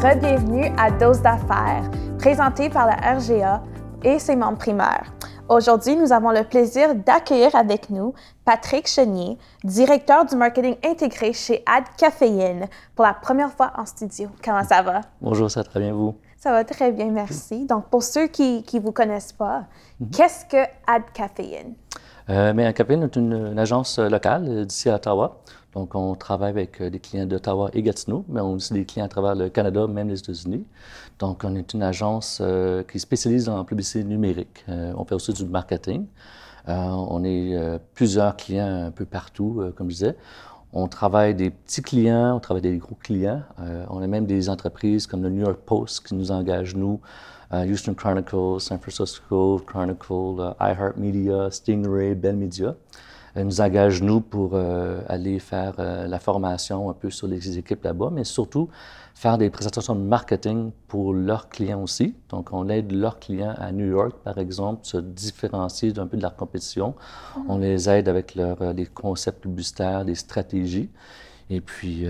re-bienvenue à Dose d'affaires, présenté par la RGA et ses membres primaires. Aujourd'hui, nous avons le plaisir d'accueillir avec nous Patrick Chenier, directeur du marketing intégré chez Ad Caféine, pour la première fois en studio. Comment ça va? Bonjour, ça va très bien, vous? Ça va très bien, merci. Donc, pour ceux qui ne vous connaissent pas, mhm. qu'est-ce que Ad Caféine? Euh, mais Ad Caféine est une, agence locale euh, d'ici à Ottawa. Donc, on travaille avec euh, des clients d'Ottawa et Gatineau, mais on a aussi des clients à travers le Canada, même les États-Unis. Donc, on est une agence euh, qui spécialise en publicité numérique. Euh, on fait aussi du marketing. on est plusieurs clients un peu partout, comme je disais. On travaille des petits clients, on travaille des gros clients. on a même des entreprises comme le New York Post qui nous engagent, nous, Houston Chronicle, San Francisco Chronicle, iHeartMedia, Stingray, Bell Media. Euh, nous engagent, nous, pour euh, aller faire euh, la formation un peu sur les équipes là-bas, mais surtout faire des présentations de marketing pour leurs clients aussi. Donc, on aide leurs clients à New York, par exemple, se différencier un peu de leur compétition. On les aide avec leurs les concepts publicitaires, des stratégies. Et puis,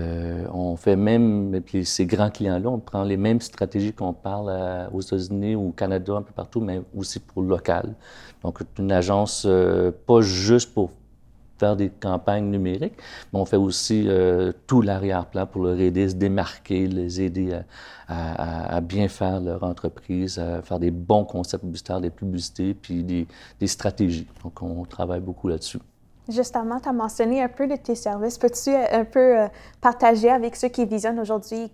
on fait même, et puis ces grands clients-là, on prend les mêmes stratégies qu'on parle aux États-Unis ou au Canada, un peu partout, mais aussi pour le local. Donc, une agence pas juste pour faire des campagnes numériques, mais on fait aussi euh, tout l'arrière-plan pour leur aider à se démarquer, les aider à, bien faire leur entreprise, à faire des bons concepts publicitaires, des publicités, puis des, stratégies. Donc, on travaille beaucoup là-dessus. Justement, tu as mentionné un peu de tes services. Peux-tu euh, un peu euh, partager avec ceux qui visionnent aujourd'hui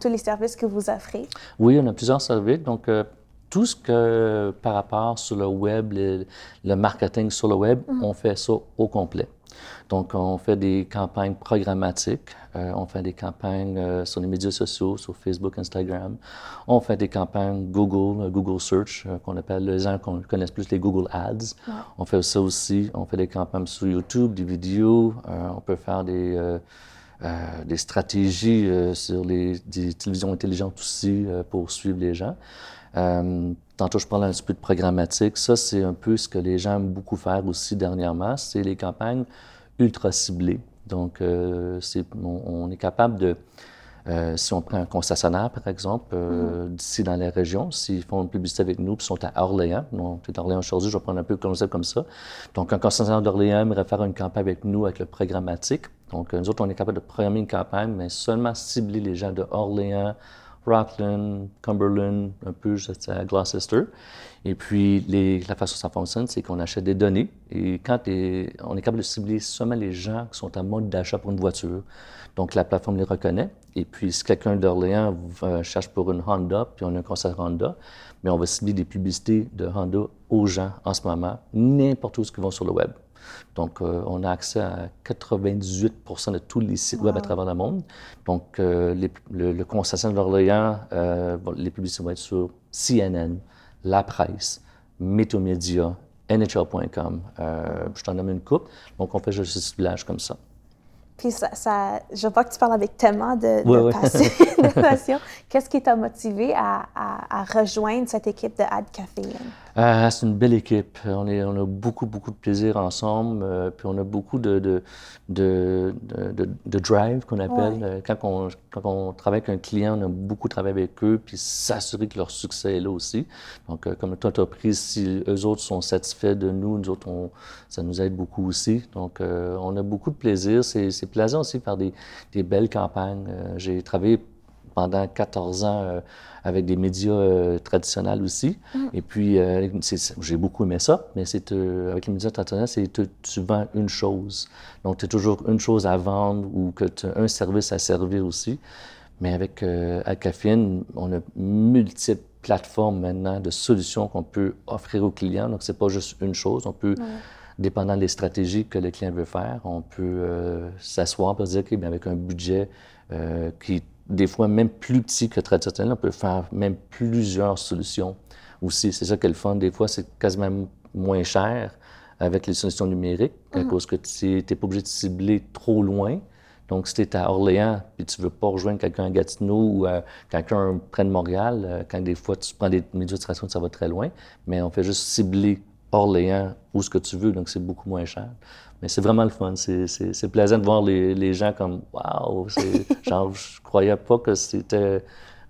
tous les services que vous offrez? Oui, on a plusieurs services. Donc, tout ce que par rapport sur le web, le, marketing sur le web, mhm. on fait ça au complet. Donc, on fait des campagnes programmatiques, euh, on fait des campagnes euh, sur les médias sociaux, sur Facebook, Instagram. On fait des campagnes Google, euh, Google Search, qu'on appelle, les gens qu'on connaissent plus les Google Ads. On fait ça aussi. On fait des campagnes sur YouTube, des vidéos. on peut faire des, des stratégies sur les des télévisions intelligentes aussi pour suivre les gens. Euh, tantôt, je parlais un petit peu de programmatique. Ça, c'est un peu ce que les gens aiment beaucoup faire aussi dernièrement, c'est les campagnes ultra ciblées. Donc, euh, on, est capable de, euh, si on prend un concessionnaire, par exemple, mm-hmm. d'ici dans les régions, s'ils font une publicité avec nous, puis sont à Orléans, on est à Orléans aujourd'hui, je vais prendre un peu le concept comme ça. Donc, un concessionnaire d'Orléans aimerait faire une campagne avec nous avec le programmatique. Donc, nous autres, on est capable de programmer une campagne, mais seulement cibler les gens de Orléans, Rockland, Cumberland, un peu à Gloucester. Et puis, la façon dont ça fonctionne, c'est qu'on achète des données. Et quand on est capable de cibler seulement les gens qui sont en mode d'achat pour une voiture, donc la plateforme les reconnaît. Et puis, si quelqu'un d'Orléans cherche pour une Honda, puis on a un concert Honda, mais on va cibler des publicités de Honda aux gens en ce moment, n'importe où ce qu'ils vont sur le web. Donc, euh, on a accès à 98% de tous les sites web à travers le monde. Donc, euh, le, le concession d'Orléans, euh, les publicités vont être sur CNN, La Presse, Météo-Média, NHL.com. je t'en donne une coupe. Donc, on fait juste ce ciblage comme ça. Puis ça, je vois que tu parles avec tellement de, passion. Qu'est-ce qui t'a motivé à, à, rejoindre cette équipe de Ad Caféine? Euh, c'est une belle équipe. On, est, on, a beaucoup, beaucoup de plaisir ensemble. Euh, puis on a beaucoup de, de, de, de drive qu'on appelle. Euh, quand, on, quand, on, travaille avec un client, on a beaucoup travaillé avec eux, puis s'assurer que leur succès est là aussi. Donc, comme notre entreprise, si eux autres sont satisfaits de nous, nous autres, on, ça nous aide beaucoup aussi. Donc, on a beaucoup de plaisir. C'est plaisant aussi de faire des, des belles campagnes. J'ai travaillé pendant 14 ans euh, avec des médias euh, traditionnels aussi. Mm. Et puis, euh, j'ai beaucoup aimé ça, mais c'est avec les médias traditionnels, c'est tu, vends une chose. Donc, tu as toujours une chose à vendre ou que tu as un service à servir aussi. Mais avec Alcafine, on a multiples plateformes maintenant de solutions qu'on peut offrir aux clients. Donc, c'est pas juste une chose. On peut, dépendant des stratégies que le client veut faire, on peut s'asseoir et dire, OK, bien, avec un budget qui des fois même plus petit que traditionnel. On peut faire même plusieurs solutions aussi. C'est ça qui est le fun. Des fois, c'est quasiment moins cher avec les solutions numériques à mhm. cause que tu n'es pas obligé de cibler trop loin. Donc, si tu es à Orléans et tu ne veux pas rejoindre quelqu'un à Gatineau ou euh, quelqu'un près de Montréal, euh, quand des fois tu prends des médias de ça va très loin, mais on fait juste cibler Orléans, où ce que tu veux, donc c'est beaucoup moins cher. Mais c'est vraiment le fun. C'est plaisant de voir les, les gens comme Waouh! genre, je croyais pas que c'était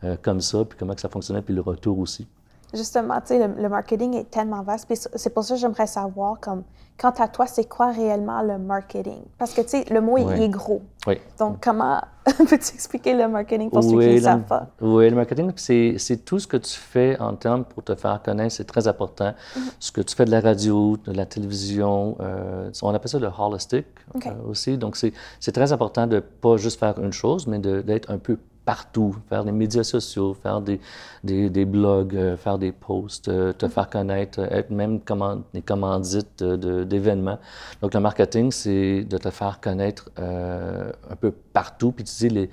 euh, comme ça, puis comment que ça fonctionnait, puis le retour aussi. Justement, tu sais, le, marketing est tellement vaste. Puis c'est pour ça que j'aimerais savoir, comme, quant à toi, c'est quoi réellement le marketing? Parce que, tu sais, le mot, il est gros. Oui. Donc, comment peux-tu expliquer le marketing pour ceux qui ne savent pas? Oui, le marketing, c'est tout ce que tu fais en termes pour te faire connaître, c'est très important. Mm-hmm. Ce que tu fais de la radio, de la télévision, euh, on appelle ça le holistic euh, aussi. Donc, c'est très important de pas juste faire une chose, mais d'être un peu partout, faire des médias sociaux, faire des, des, des blogs, euh, faire des posts, euh, te faire connaître, euh, être même command, des commandites d'événements. Donc, le marketing, c'est de te faire connaître un peu partout, puis utiliser les,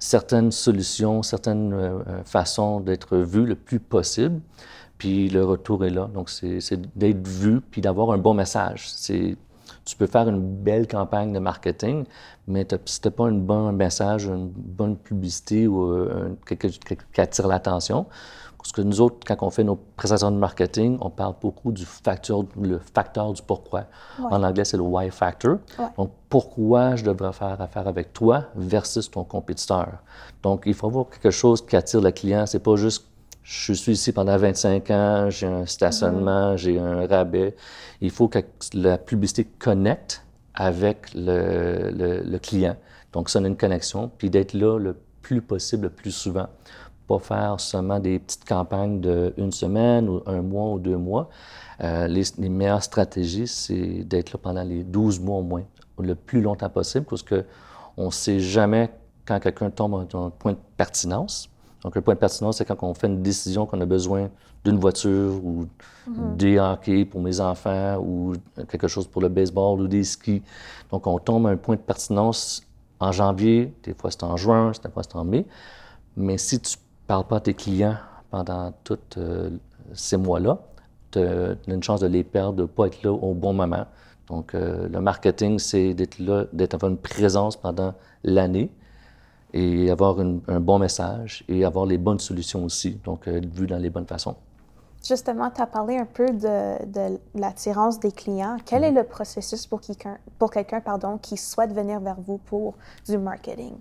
certaines solutions, certaines façons d'être vu le plus possible. Puis le retour est là. Donc, c'est d'être vu, puis d'avoir un bon message. C'est tu peux faire une belle campagne de marketing, mais si tu n'as pas un bon message, une bonne publicité ou euh, quelque chose qui attire l'attention, parce que nous autres, quand on fait nos présentations de marketing, on parle beaucoup du facteur, le facteur du pourquoi. En anglais, c'est le why factor. Donc, pourquoi je devrais faire affaire avec toi versus ton compétiteur. Donc, il faut avoir quelque chose qui attire le client. C'est pas juste je suis ici pendant 25 ans, j'ai un stationnement, mm-hmm. j'ai un rabais. Il faut que la publicité connecte avec le, le, client. Donc, ça, a une connexion, puis d'être là le plus possible, le plus souvent. Pas faire seulement des petites campagnes de une semaine ou un mois ou deux mois. Euh, les, les, meilleures stratégies, c'est d'être là pendant les 12 mois au moins, le plus longtemps possible, parce qu'on ne sait jamais quand quelqu'un tombe dans un point de pertinence. Donc, le point de pertinence, c'est quand on fait une décision qu'on a besoin d'une voiture ou mhm. des hockey pour mes enfants ou quelque chose pour le baseball ou des skis. Donc, on tombe à un point de pertinence en janvier, des fois c'est en juin, des fois c'est en mai. Mais si tu ne parles pas à tes clients pendant tous euh, ces mois-là, tu as une chance de les perdre, de ne pas être là au bon moment. Donc, euh, le marketing, c'est d'être là, d'être avoir une présence pendant l'année et avoir un bon message et avoir les bonnes solutions aussi, donc être vu dans les bonnes façons. Justement, tu as parlé un peu de, de l'attirance des clients. Quel est le processus pour quelqu'un, pour quelqu'un pardon, qui souhaite venir vers vous pour du marketing?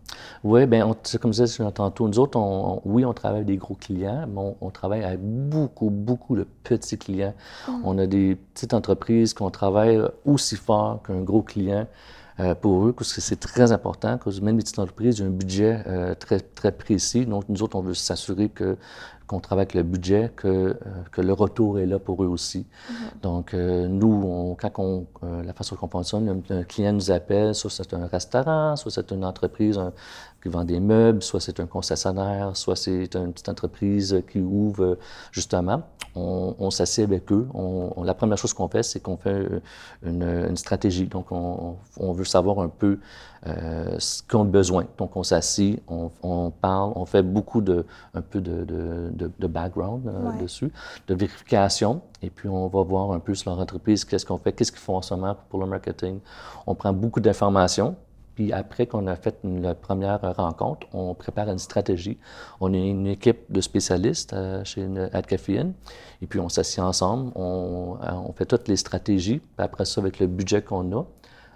Oui, bien, comme je disais tantôt, nous autres, oui, on travaille avec des gros clients, mais on, travaille avec beaucoup, beaucoup de petits clients. Mhm. On a des petites entreprises qu'on travaille aussi fort qu'un gros client. Euh, pour eux, parce que c'est très important, parce que même les petites entreprises, a un budget euh, très, très précis. Donc, nous autres, on veut s'assurer que qu'on travaille avec le budget, que, euh, que, le retour est là pour eux aussi. Mm-hmm. Donc, nous, on, quand on, la façon qu'on fonctionne, un, client nous appelle, soit c'est un restaurant, soit c'est une entreprise qui vend des meubles, soit c'est un concessionnaire, soit c'est une petite entreprise qui ouvre justement on, on s'assied avec eux. On, la première chose qu'on fait, c'est qu'on fait une, une, stratégie. Donc, on, on, veut savoir un peu euh, ce qu'on a besoin. Donc, on s'assied, on, parle, on fait beaucoup de, un peu de, de, de background euh, dessus, de vérification. Et puis, on va voir un peu sur leur entreprise, qu'est-ce qu'on fait, qu'est-ce qu'ils font en ce moment pour le marketing. On prend beaucoup d'informations puis après qu'on a fait la première rencontre, on prépare une stratégie. On est une équipe de spécialistes euh, chez Adcaféine. Et puis on s'assied ensemble, on, on, fait toutes les stratégies. Puis après ça, avec le budget qu'on a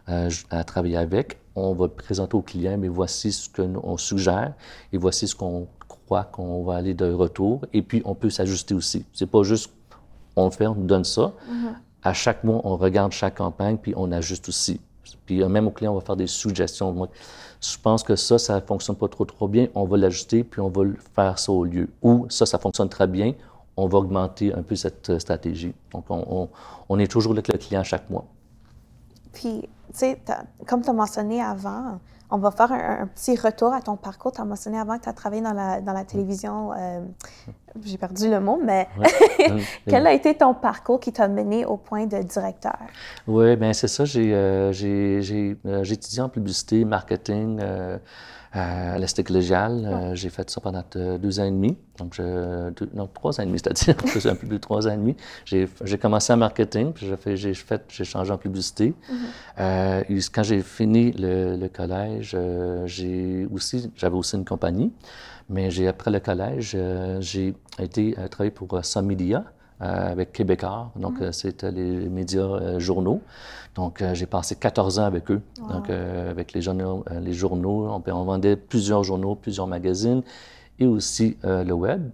euh, à travailler avec, on va présenter au client, mais voici ce qu'on suggère et voici ce qu'on croit qu'on va aller de retour. Et puis on peut s'ajuster aussi. C'est pas juste on le fait, on nous donne ça. Mm-hmm. À chaque mois, on regarde chaque campagne, puis on ajuste aussi. Puis euh, même au client, on va faire des suggestions. Je pense que ça, ça ne fonctionne pas trop, trop bien. On va l'ajuster, puis on va faire ça au lieu. Ou ça, ça fonctionne très bien. On va augmenter un peu cette euh, stratégie. Donc, on, on, est toujours avec le client chaque mois. Puis, tu sais, comme tu as mentionné avant, on va faire un, petit retour à ton parcours. Tu as mentionné avant que tu as travaillé dans la, dans la télévision. Euh, j'ai perdu le mot, mais quel a été ton parcours qui t'a mené au point de directeur? Oui, bien c'est ça. J'ai euh, euh étudié en publicité, marketing. Euh, à l'Est collégial. Euh, j'ai fait ça pendant deux ans et demi. Donc, je, non, trois ans et demi, c'est-à-dire, un peu plus de trois ans et demi. J'ai commencé en marketing, puis j'ai fait, j'ai changé en publicité. Mm-hmm. euh, quand j'ai fini le, collège, euh, j'ai aussi, j'avais aussi une compagnie, mais j'ai après le collège, euh, j'ai été travailler pour Sun Media avec Québécois. Donc, mm-hmm. c'était les médias journaux. Donc, j'ai passé 14 ans avec eux. Donc, avec les journaux, les journaux on, on, vendait plusieurs journaux, plusieurs magazines et aussi le web.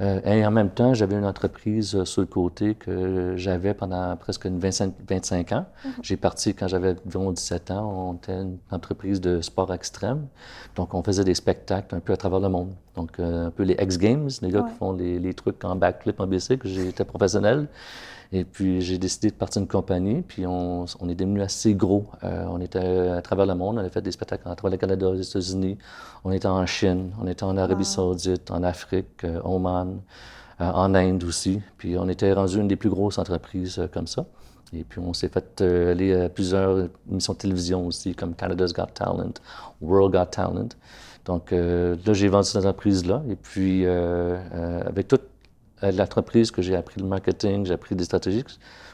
Euh, et en même temps, j'avais une entreprise euh, sur le côté que j'avais pendant presque 25, 25 ans. Mhm. J'ai parti quand j'avais environ 17 ans. On était une entreprise de sport extrême. Donc, on faisait des spectacles un peu à travers le monde. Donc, euh, un peu les X Games, les gars qui font les, les, trucs en backflip, en bicycle. J'étais professionnel. Et puis, j'ai décidé de partir d'une compagnie, puis on, on est devenu assez gros. Euh, on était à travers le monde, on a fait des spectacles à travers le Canada, les États-Unis, on était en Chine, on était en Arabie Saoudite, en Afrique, euh, Oman, euh, en Inde aussi. Puis, on était rendu une des plus grosses entreprises comme ça. Et puis, on s'est fait aller à plusieurs émissions de télévision aussi, comme Canada's Got Talent, World Got Talent. Donc, là, j'ai vendu cette entreprise-là. Et puis, avec toute l'entreprise que j'ai appris le marketing, j'ai appris des stratégies.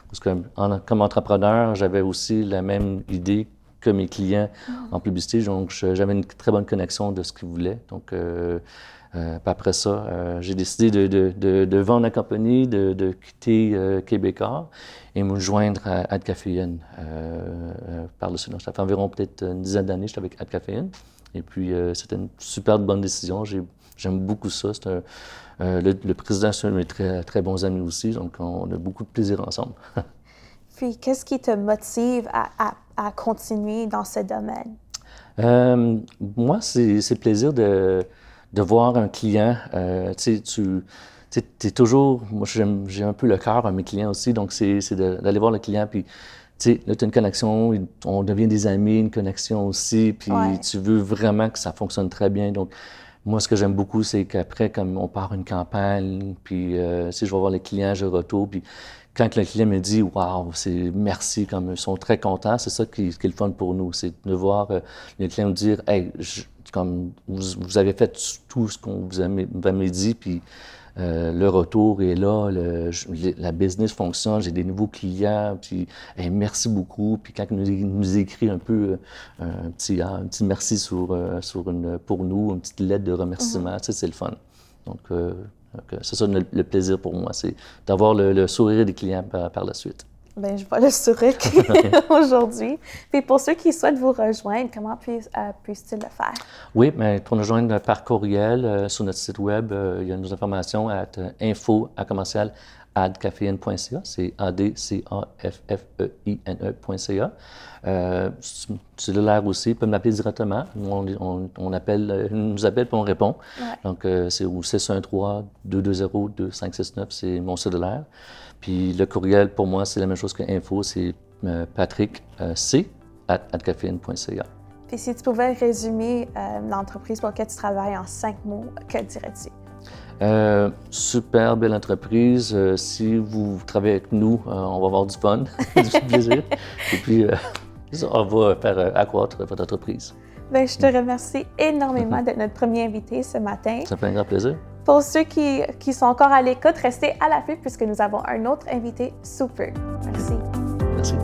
Parce que comme entrepreneur, j'avais aussi la même idée que mes clients en publicité. Donc, j'avais une très bonne connexion de ce qu'ils voulaient. Donc, euh, euh, après ça, euh, j'ai décidé de, de, de, vendre la compagnie, de, quitter Québécois et me joindre à Ad Caféine par le suite. Ça fait environ peut-être une dizaine d'années que j'étais avec Ad Caféine. Et puis, c'était une super bonne décision. J'aime beaucoup ça. C'est un, euh, le, président, c'est un de mes très, très bons amis aussi, donc on a beaucoup de plaisir ensemble. Puis, qu'est-ce qui te motive à, à, continuer dans ce domaine? Euh, moi, c'est le plaisir de, de, voir un client. Euh, tu sais, tu es toujours. Moi, j'ai un peu le cœur à mes clients aussi, donc c'est d'aller voir le client. Puis, tu sais, là, tu as une connexion, on devient des amis, une connexion aussi, puis tu veux vraiment que ça fonctionne très bien. Donc, moi, ce que j'aime beaucoup, c'est qu'après, comme on part une campagne, puis euh, si je vais voir les clients, je retourne, puis quand le client me dit Waouh, c'est merci, comme ils sont très contents, c'est ça qui, est le fun pour nous, c'est de voir euh, le client me dire Hey, comme vous, avez fait tout ce qu'on vous avez dit, puis euh, le retour est là, le, la business fonctionne, j'ai des nouveaux clients, puis merci beaucoup. Puis quand il nous, nous écrit un peu euh, un, petit, ah, un petit merci sur, euh, sur une, pour nous, une petite lettre de remerciement, mm-hmm. c'est le fun. Donc, c'est ça le, plaisir pour moi, c'est d'avoir le, sourire des clients par la suite. Bien, je vois le sourire aujourd'hui. Puis pour ceux qui souhaitent vous rejoindre, comment euh, ils le faire? Oui, mais pour nous rejoindre par courriel euh, sur notre site web, euh, il y a nos informations à info à commercial adcaféine.ca, c'est A-D-C-A-F-F-E-I-N-E.ca. Euh, cellulaire aussi, ils peuvent m'appeler directement. On, on, appelle, nous appelle puis on répond. Donc, c'est au 613-220-2569, c'est mon cellulaire. Puis le courriel, pour moi, c'est la même chose que info, c'est euh, patrick euh, c at Puis si tu pouvais résumer euh, l'entreprise pour laquelle tu travailles en cinq mots, que dirais-tu? super belle entreprise. si vous travaillez avec nous, on va avoir du fun, du plaisir. Et puis, on va faire accroître votre entreprise. Bien, je te remercie énormément d'être notre premier invité ce matin. Ça fait un grand plaisir. Pour ceux qui, qui sont encore à l'écoute, restez à l'affût puisque nous avons un autre invité super. Merci. Merci.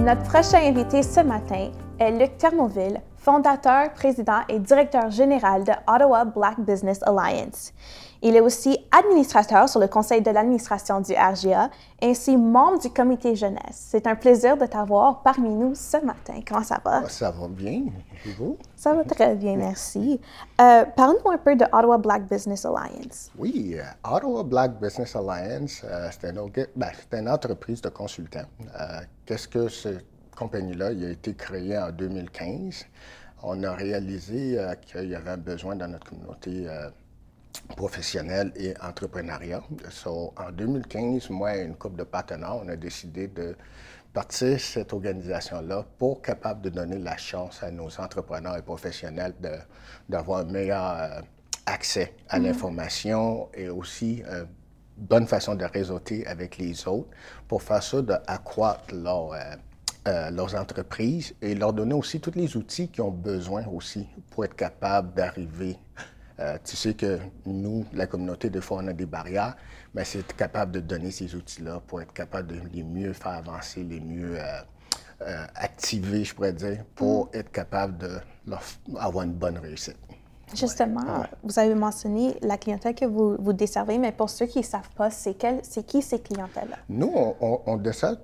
Notre prochain invité ce matin est Luc Thermoville, fondateur, président et directeur général de Ottawa Black Business Alliance. Il est aussi administrateur sur le conseil de l'administration du RGA ainsi membre du comité jeunesse. C'est un plaisir de t'avoir parmi nous ce matin. Comment ça va? Ah, ça va bien. Et vous? Ça va très bien, merci. Euh, Parle-nous un peu de Ottawa Black Business Alliance. Oui, euh, Ottawa Black Business Alliance, euh, ben, c'est une, entreprise de consultants. Euh, qu'est-ce que cette compagnie-là? A été créé en 2015. On a réalisé qu'il y avait un besoin dans notre communauté professionnel et entrepreneuriat. en 2015, moi et une couple de partenaires, on a décidé de partir cette organisation-là pour capable de donner la chance à nos entrepreneurs et professionnels d'avoir un meilleur euh, accès à mm-hmm. l'information et aussi une euh, bonne façon de réseauter avec les autres pour faire ça, d'accroître leur, euh, leurs entreprises et leur donner aussi tous les outils qu'ils ont besoin aussi pour être capables d'arriver euh, tu sais que nous, la communauté, des fois, on a des barrières, mais c'est être capable de donner ces outils-là pour être capable de les mieux faire avancer, les mieux euh, activés, je pourrais dire, pour être capable d'avoir une bonne réussite. Justement, vous avez mentionné la clientèle que vous, vous desservez, mais pour ceux qui ne savent pas, c'est qui ces clientèles-là? Nous, on, on, dessert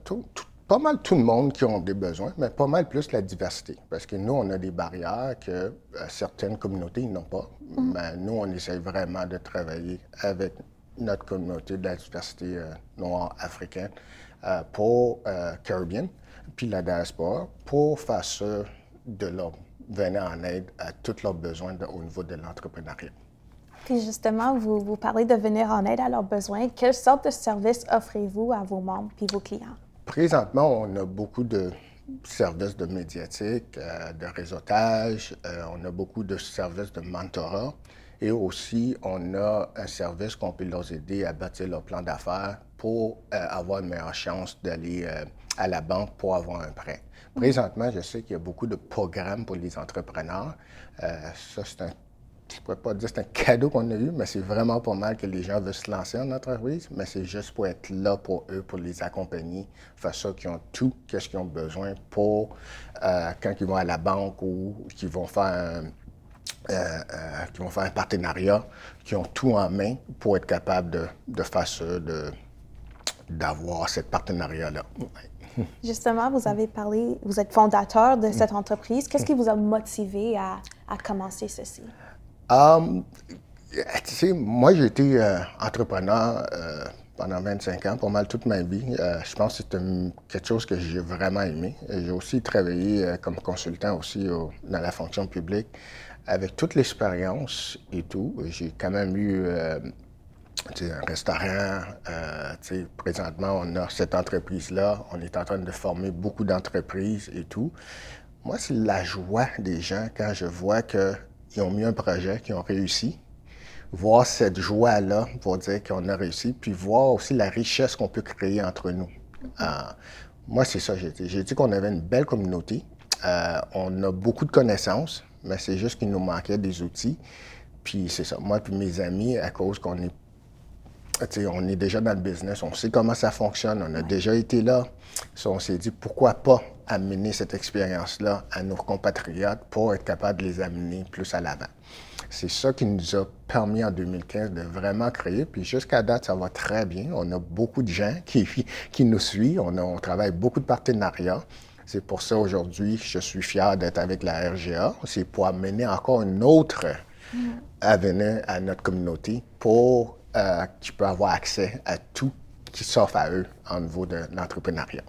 pas mal tout le monde qui ont des besoins, mais pas mal plus la diversité. Parce que nous, on a des barrières que euh, certaines communautés n'ont pas. Mm-hmm. Mais nous, on essaie vraiment de travailler avec notre communauté de la diversité euh, noire africaine euh, pour Caribbean, puis la diaspora, pour faire ça de l'homme venir en aide à tous leurs besoins au niveau de l'entrepreneuriat. Puis justement, vous, vous parlez de venir en aide à leurs besoins. Quelle sorte de services offrez-vous à vos membres et vos clients? Présentement, on a beaucoup de services de médiatique, euh, de réseautage, euh, on a beaucoup de services de mentorat et aussi on a un service qu'on peut leur aider à bâtir leur plan d'affaires pour euh, avoir une meilleure chance d'aller à la banque pour avoir un prêt. Présentement, je sais qu'il y a beaucoup de programmes pour les entrepreneurs. Ça, c'est un je ne pourrais pas dire que c'est un cadeau qu'on a eu, mais c'est vraiment pas mal que les gens veulent se lancer en entreprise, mais c'est juste pour être là pour eux, pour les accompagner, faire ça qu'ils ont tout, qu'est-ce qu'ils ont besoin pour euh, quand ils vont à la banque ou qu'ils vont faire un, euh, vont faire un partenariat, qui ont tout en main pour être capable de, de faire ça, d'avoir ce partenariat-là. Justement, vous avez parlé, vous êtes fondateur de cette entreprise. Qu'est-ce qui vous a motivé à, commencer ceci? Um, tu sais, moi, j'ai été euh, entrepreneur euh, pendant 25 ans, pas mal toute ma vie. Euh, je pense que c'est quelque chose que j'ai vraiment aimé. J'ai aussi travaillé comme consultant aussi dans la fonction publique. Avec toute l'expérience et tout, j'ai quand même eu un restaurant, euh, présentement, on a cette entreprise-là. On est en train de former beaucoup d'entreprises et tout. Moi, c'est la joie des gens quand je vois qu'ils ont mis un projet, qu'ils ont réussi. Voir cette joie-là pour dire qu'on a réussi, puis voir aussi la richesse qu'on peut créer entre nous. Euh, moi, c'est ça, j'ai dit. J'ai dit qu'on avait une belle communauté. Euh, on a beaucoup de connaissances, mais c'est juste qu'il nous manquait des outils. Puis c'est ça. Moi puis mes amis, à cause qu'on est on est déjà dans le business, on sait comment ça fonctionne, on a déjà été là. on s'est dit pourquoi pas? Amener cette expérience-là à nos compatriotes pour être capable de les amener plus à l'avant. C'est ça qui nous a permis en 2015 de vraiment créer. Puis jusqu'à date, ça va très bien. On a beaucoup de gens qui, qui nous suivent. On, on travaille beaucoup de partenariats. C'est pour ça aujourd'hui, je suis fier d'être avec la RGA. C'est pour amener encore une autre mm. avenue à notre communauté pour euh, qui peut avoir accès à tout qui s'offre à eux au niveau de l'entrepreneuriat.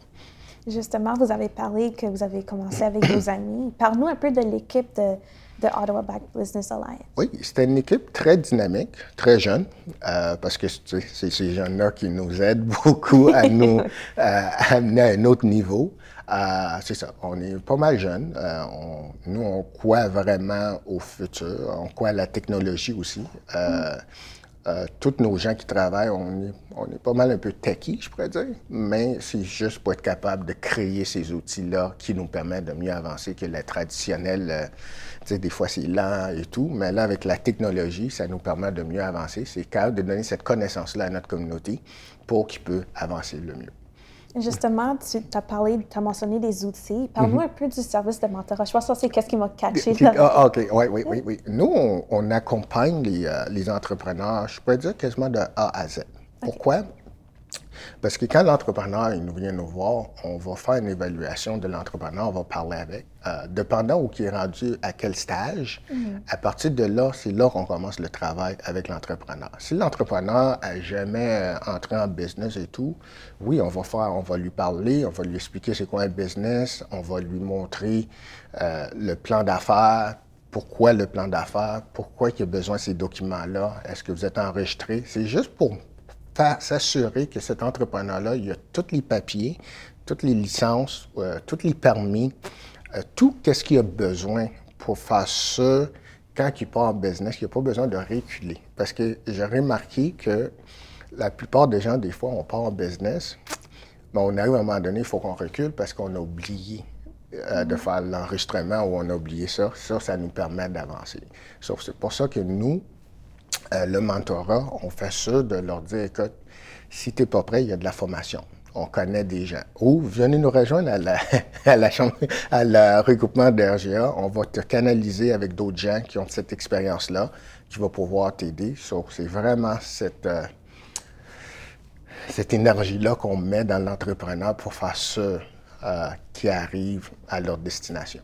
Justement, vous avez parlé que vous avez commencé avec vos amis. Parle-nous un peu de l'équipe de, de, Ottawa Back Business Alliance. Oui, c'était une équipe très dynamique, très jeune, euh, parce que c'est ces jeunes-là qui nous aident beaucoup à nous amener à un autre niveau. Euh, c'est ça, on est pas mal jeunes. nous, on croit vraiment au futur, on croit à la technologie aussi. Euh, tous nos gens qui travaillent, on est, pas mal un peu techy, je pourrais dire, mais c'est juste pour être capable de créer ces outils-là qui nous permettent de mieux avancer que le traditionnel. Euh, des fois, c'est lent et tout, mais là, avec la technologie, ça nous permet de mieux avancer. C'est capable de donner cette connaissance-là à notre communauté pour qu'il puisse avancer le mieux. Justement, tu as parlé, tu as mentionné des outils. Parle-nous mhm. un peu du service de mentorat. Je pense que c'est qu'est-ce qui m'a catché. Ah, OK, oui, oui, oui, oui. Nous, on, accompagne les, euh, les, entrepreneurs, je pourrais dire quasiment de A à Z. Pourquoi? Parce que quand l'entrepreneur il nous vient nous voir, on va faire une évaluation de l'entrepreneur, on va parler avec. Euh, dépendant où il est rendu, à quel stage, mhm. à partir de là, c'est là qu'on commence le travail avec l'entrepreneur. Si l'entrepreneur n'a jamais euh, entré en business et tout, oui, on va faire, on va lui parler, on va lui expliquer c'est quoi un business, on va lui montrer euh, le plan d'affaires, pourquoi le plan d'affaires, pourquoi il a besoin de ces documents-là, est-ce que vous êtes enregistré? C'est juste pour s'assurer que cet entrepreneur-là, il a tous les papiers, toutes les licences, euh, tous les permis, euh, tout ce qu'il a besoin pour faire ça quand il part en business, il n'a pas besoin de reculer. Parce que j'ai remarqué que la plupart des gens, des fois, on part en business, mais on arrive à un moment donné, il faut qu'on recule parce qu'on a oublié euh, de faire l'enregistrement ou on a oublié ça. Ça, ça nous permet d'avancer. Sauf c'est pour ça que nous, euh, le mentorat, on fait ça de leur dire, écoute, si tu n'es pas prêt, il y a de la formation. on connaît des gens. Ou venez nous rejoindre à la, à la chambre, à le regroupement de RGA. On va te canaliser avec d'autres gens qui ont cette expérience-là, qui vont pouvoir t'aider. c'est vraiment cette, euh, cette énergie-là qu'on met dans l'entrepreneur pour faire ceux euh, qui arrivent à leur destination.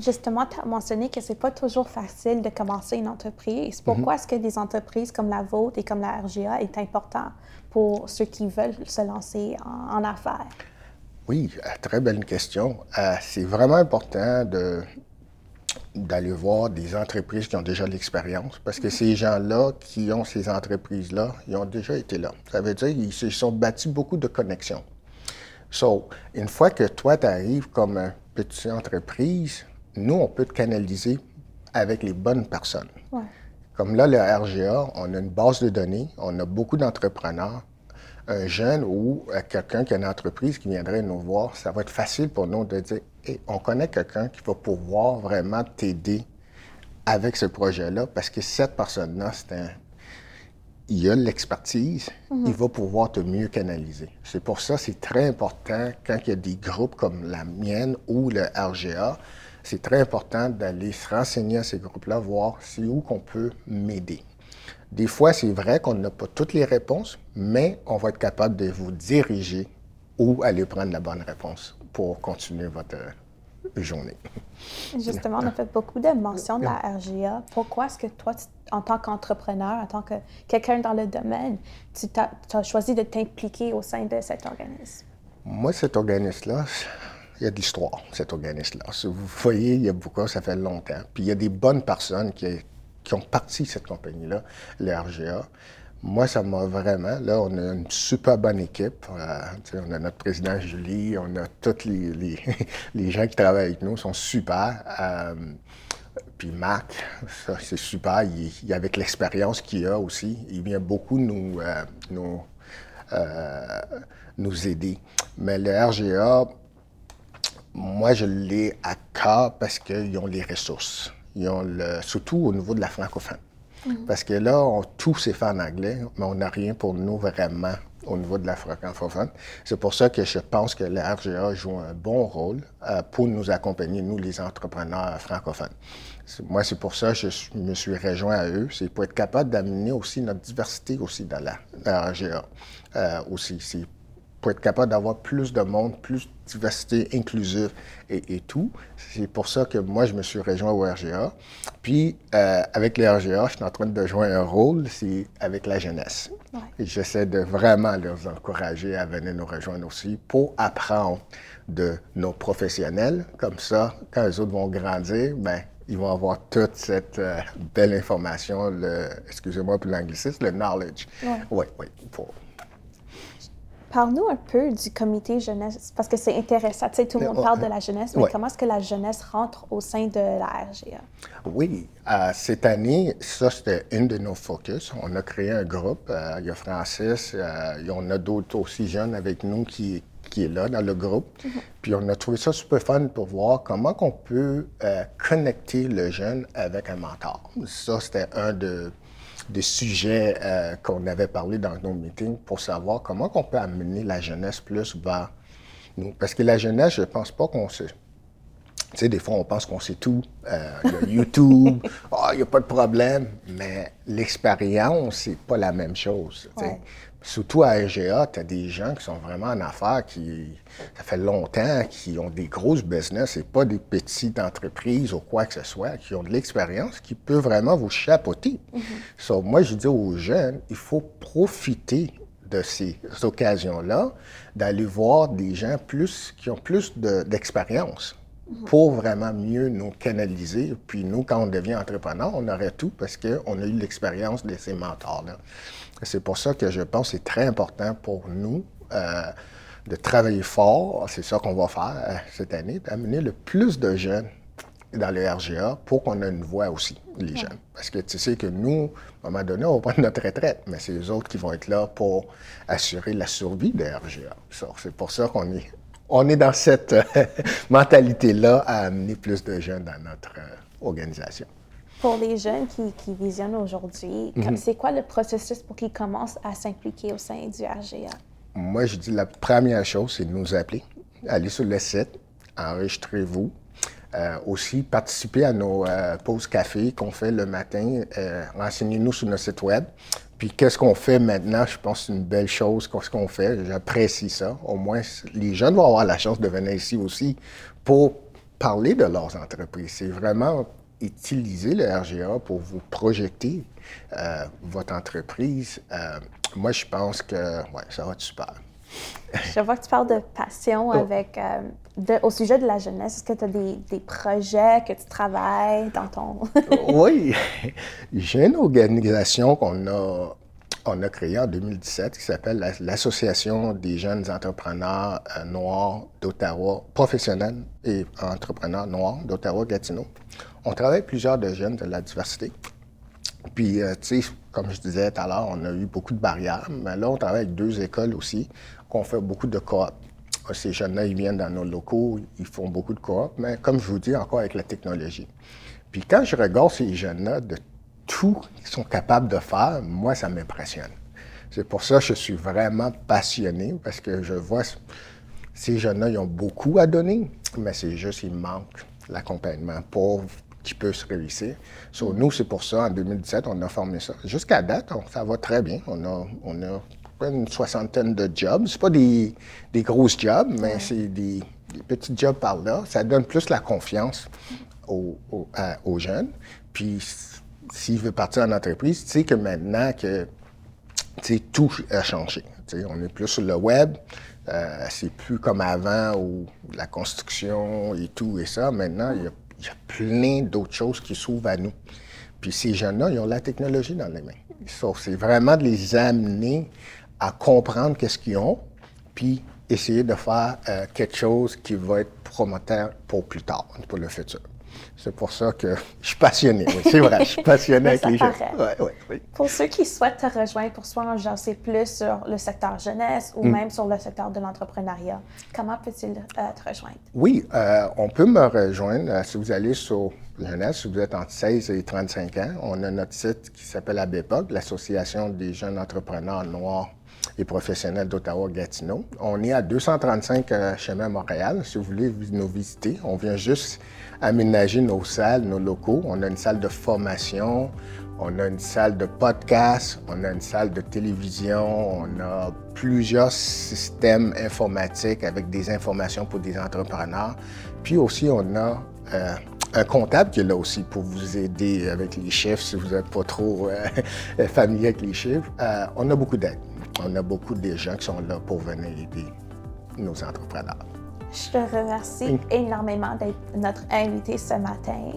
Justement, tu as mentionné que c'est pas toujours facile de commencer une entreprise. Pourquoi est-ce que des entreprises comme la vôtre et comme la RGA est important pour ceux qui veulent se lancer en, affaires? Oui, euh, très belle question. Euh, c'est vraiment important de, d'aller voir des entreprises qui ont déjà l'expérience, parce que ces gens-là qui ont ces entreprises-là, ils ont déjà été là. Ça veut dire qu'ils se sont bâtis beaucoup de connexions. So, une fois que toi, tu arrives comme une petite entreprise, nous, on peut te canaliser avec les bonnes personnes. Comme là, le RGA, on a une base de données, on a beaucoup d'entrepreneurs. Un jeune ou euh, quelqu'un qui a une entreprise qui viendrait nous voir, ça va être facile pour nous de dire on connaît quelqu'un qui va pouvoir vraiment t'aider avec ce projet-là parce que cette personne-là, c'est un, il a l'expertise, mhm. il va pouvoir te mieux canaliser. C'est pour ça c'est très important quand il y a des groupes comme la mienne ou le RGA, c'est très important d'aller se renseigner à ces groupes-là, voir c'est où qu'on peut m'aider. Des fois, c'est vrai qu'on n'a pas toutes les réponses, mais on va être capable de vous diriger où aller prendre la bonne réponse pour continuer votre journée. Justement, on a fait beaucoup de mentions de la RGA. Pourquoi est-ce que toi, en tant qu'entrepreneur, en tant que quelqu'un dans le domaine, tu as, choisi de t'impliquer au sein de cet organisme? Moi, cet organisme-là, il y a de l'histoire, cet organisme-là. Vous voyez, il y a beaucoup, ça fait longtemps. Puis il y a des bonnes personnes qui, qui ont parti cette compagnie-là, l'RGA. Moi, ça m'a vraiment. Là, on a une super bonne équipe. Euh, on a notre président Julie, on a tous les, les, gens qui travaillent avec nous, sont super. Euh, puis Marc, c'est super. Il, avec l'expérience qu'il a aussi, il vient beaucoup nous, euh, nous, nous aider. Mais le RGA, moi, je l'ai à cœur parce qu'ils ont les ressources. Ils ont le, surtout au niveau de la francophone. Mhm. Parce que là, on, tout s'est fait en anglais, mais on n'a rien pour nous vraiment au niveau de la francophone. C'est pour ça que je pense que la RGA joue un bon rôle euh, pour nous accompagner, nous, les entrepreneurs francophones. Moi, c'est pour ça que je me suis rejoint à eux. C'est pour être capable d'amener aussi notre diversité aussi dans la, RGA. Euh, aussi, c'est pour être capable d'avoir plus de monde, plus de diversité inclusive et, tout. C'est pour ça que moi, je me suis rejoint au RGA. Puis, euh, avec les RGA, je suis en train de jouer un rôle, c'est avec la jeunesse. Et j'essaie de vraiment les encourager à venir nous rejoindre aussi pour apprendre de nos professionnels. Comme ça, quand les autres vont grandir, ben ils vont avoir toute cette euh, belle information, le, excusez-moi pour l'anglicisme, le knowledge. Oui, oui, pour, Parle-nous un peu du comité jeunesse, parce que c'est intéressant. Tu sais, tout le monde parle de la jeunesse, mais comment est-ce que la jeunesse rentre au sein de la RGA? Oui, euh, cette année, ça, c'était une de nos focus. On a créé un groupe. Euh, il y a Francis, euh, il y en a d'autres aussi jeunes avec nous qui, qui est là dans le groupe. Mm-hmm. Puis on a trouvé ça super fun pour voir comment on peut connecter le jeune avec un mentor. Ça, c'était un de des sujets euh, qu'on avait parlé dans nos meetings pour savoir comment on peut amener la jeunesse plus vers nous. Parce que la jeunesse, je ne pense pas qu'on sait. Tu sais, des fois, on pense qu'on sait tout. Euh, YouTube, ah, il n'y a pas de problème. Mais l'expérience, c'est pas la même chose. Surtout à RGA, tu as des gens qui sont vraiment en affaires, qui, ça fait longtemps, qui ont des grosses business et pas des petites entreprises ou quoi que ce soit, qui ont de l'expérience, qui peuvent vraiment vous chapeauter. Mm moi, je dis aux jeunes, il faut profiter de ces occasions-là, d'aller voir des gens plus, qui ont plus d'expérience pour vraiment mieux nous canaliser. Puis nous, quand on devient entrepreneur, on aurait tout parce qu'on a eu l'expérience de ces mentors-là. C'est pour ça que je pense que c'est très important pour nous euh, de travailler fort. C'est ça qu'on va faire euh, cette année, d'amener le plus de jeunes dans le RGA pour qu'on ait une voix aussi, les jeunes. Parce que tu sais que nous, à un moment donné, on va prendre notre retraite, mais c'est les autres qui vont être là pour assurer la survie de RGA. C'est pour ça qu'on est, on est dans cette euh, mentalité-là à amener plus de jeunes dans notre organisation. Pour les jeunes qui, visionnent aujourd'hui, mhm. c'est quoi le processus pour qu'ils commencent à s'impliquer au sein du RGA? moi, je dis la première chose, c'est de nous appeler. Allez sur le site, enregistrez-vous. Euh, aussi, participez à nos euh, pauses café qu'on fait le matin. Euh, renseignez-nous sur notre site web. Puis qu'est-ce qu'on fait maintenant? Je pense que c'est une belle chose. Qu'est-ce qu'on fait? J'apprécie ça. Au moins, les jeunes vont avoir la chance de venir ici aussi pour parler de leurs entreprises. C'est vraiment utiliser le RGA pour vous projeter votre entreprise. moi, je pense que ouais, ça va être super. Je vois que tu parles de passion oh. avec, euh, au sujet de la jeunesse. Est-ce que tu as des, des, projets que tu travailles dans ton... oui, j'ai une organisation qu'on a, on a créée en 2017 qui s'appelle l'Association des jeunes entrepreneurs euh, noirs d'Ottawa, professionnels et entrepreneurs noirs d'Ottawa-Gatineau. On travaille avec plusieurs de jeunes de la diversité. Puis, euh, tu sais, comme je disais tout à l'heure, on a eu beaucoup de barrières, mais là, on travaille avec deux écoles aussi qu'on fait beaucoup de coop. Ces jeunes-là, ils viennent dans nos locaux, ils font beaucoup de coop, mais comme je vous dis, encore avec la technologie. Puis quand je regarde ces jeunes-là, de tout qu'ils sont capables de faire, moi, ça m'impressionne. C'est pour ça que je suis vraiment passionné, parce que je vois ces jeunes-là, ils ont beaucoup à donner, mais c'est juste qu'il manque l'accompagnement pauvre qui peut se réussir. So, nous, c'est pour ça, en 2017, on a formé ça. Jusqu'à date, ça va très bien. On a une soixantaine de jobs. C'est pas des, des grosses jobs, mais c'est des, petits jobs par là. Ça donne plus la confiance aux, aux, jeunes. Puis, s'il veut partir en entreprise, tu sais que maintenant que tout a changé. on est plus sur le web. Euh, c'est plus comme avant où la construction et tout et ça. Maintenant, il y a, il y a plein d'autres choses qui s'ouvrent à nous. Puis ces jeunes-là, ils ont la technologie dans les mains. C'est vraiment de les amener à comprendre qu'est-ce qu'ils ont, puis essayer de faire euh, quelque chose qui va être promoteur pour plus tard, pour le futur. C'est pour ça que je suis passionné. Oui, c'est vrai, je suis passionné avec les gens. Pour ceux qui souhaitent te rejoindre, pour soit en sais plus sur le secteur jeunesse ou mm. même sur le secteur de l'entrepreneuriat, comment peut-il euh, te rejoindre? Oui, euh, on peut me rejoindre si vous allez sur jeunesse, si vous êtes entre 16 et 35 ans. On a notre site qui s'appelle ABEPOC, l'Association des jeunes entrepreneurs noirs et professionnels d'Ottawa-Gatineau. On est à 235 euh, chemin Montréal. Si vous voulez nous visiter, on vient juste aménager nos salles, nos locaux. On a une salle de formation, on a une salle de podcast, on a une salle de télévision, on a plusieurs systèmes informatiques avec des informations pour des entrepreneurs. Puis aussi, on a euh, un comptable qui est là aussi pour vous aider avec les chiffres si vous n'êtes pas trop euh, familier avec les chiffres. on a beaucoup d'aide on a beaucoup de gens qui sont là pour venir aider nos entrepreneurs. Je te remercie énormément d'être notre invité ce matin.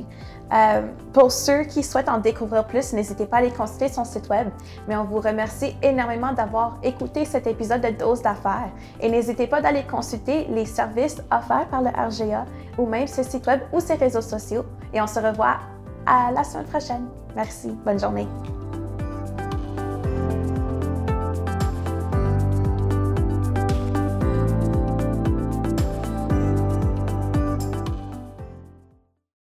Euh, pour ceux qui souhaitent en découvrir plus, n'hésitez pas à aller consulter son site web. Mais on vous remercie énormément d'avoir écouté cet épisode de Dose d'affaires. Et n'hésitez pas d'aller consulter les services offerts par le RGA ou même ce site web ou ses réseaux sociaux. Et on se revoit à la semaine prochaine. Merci. Bonne journée.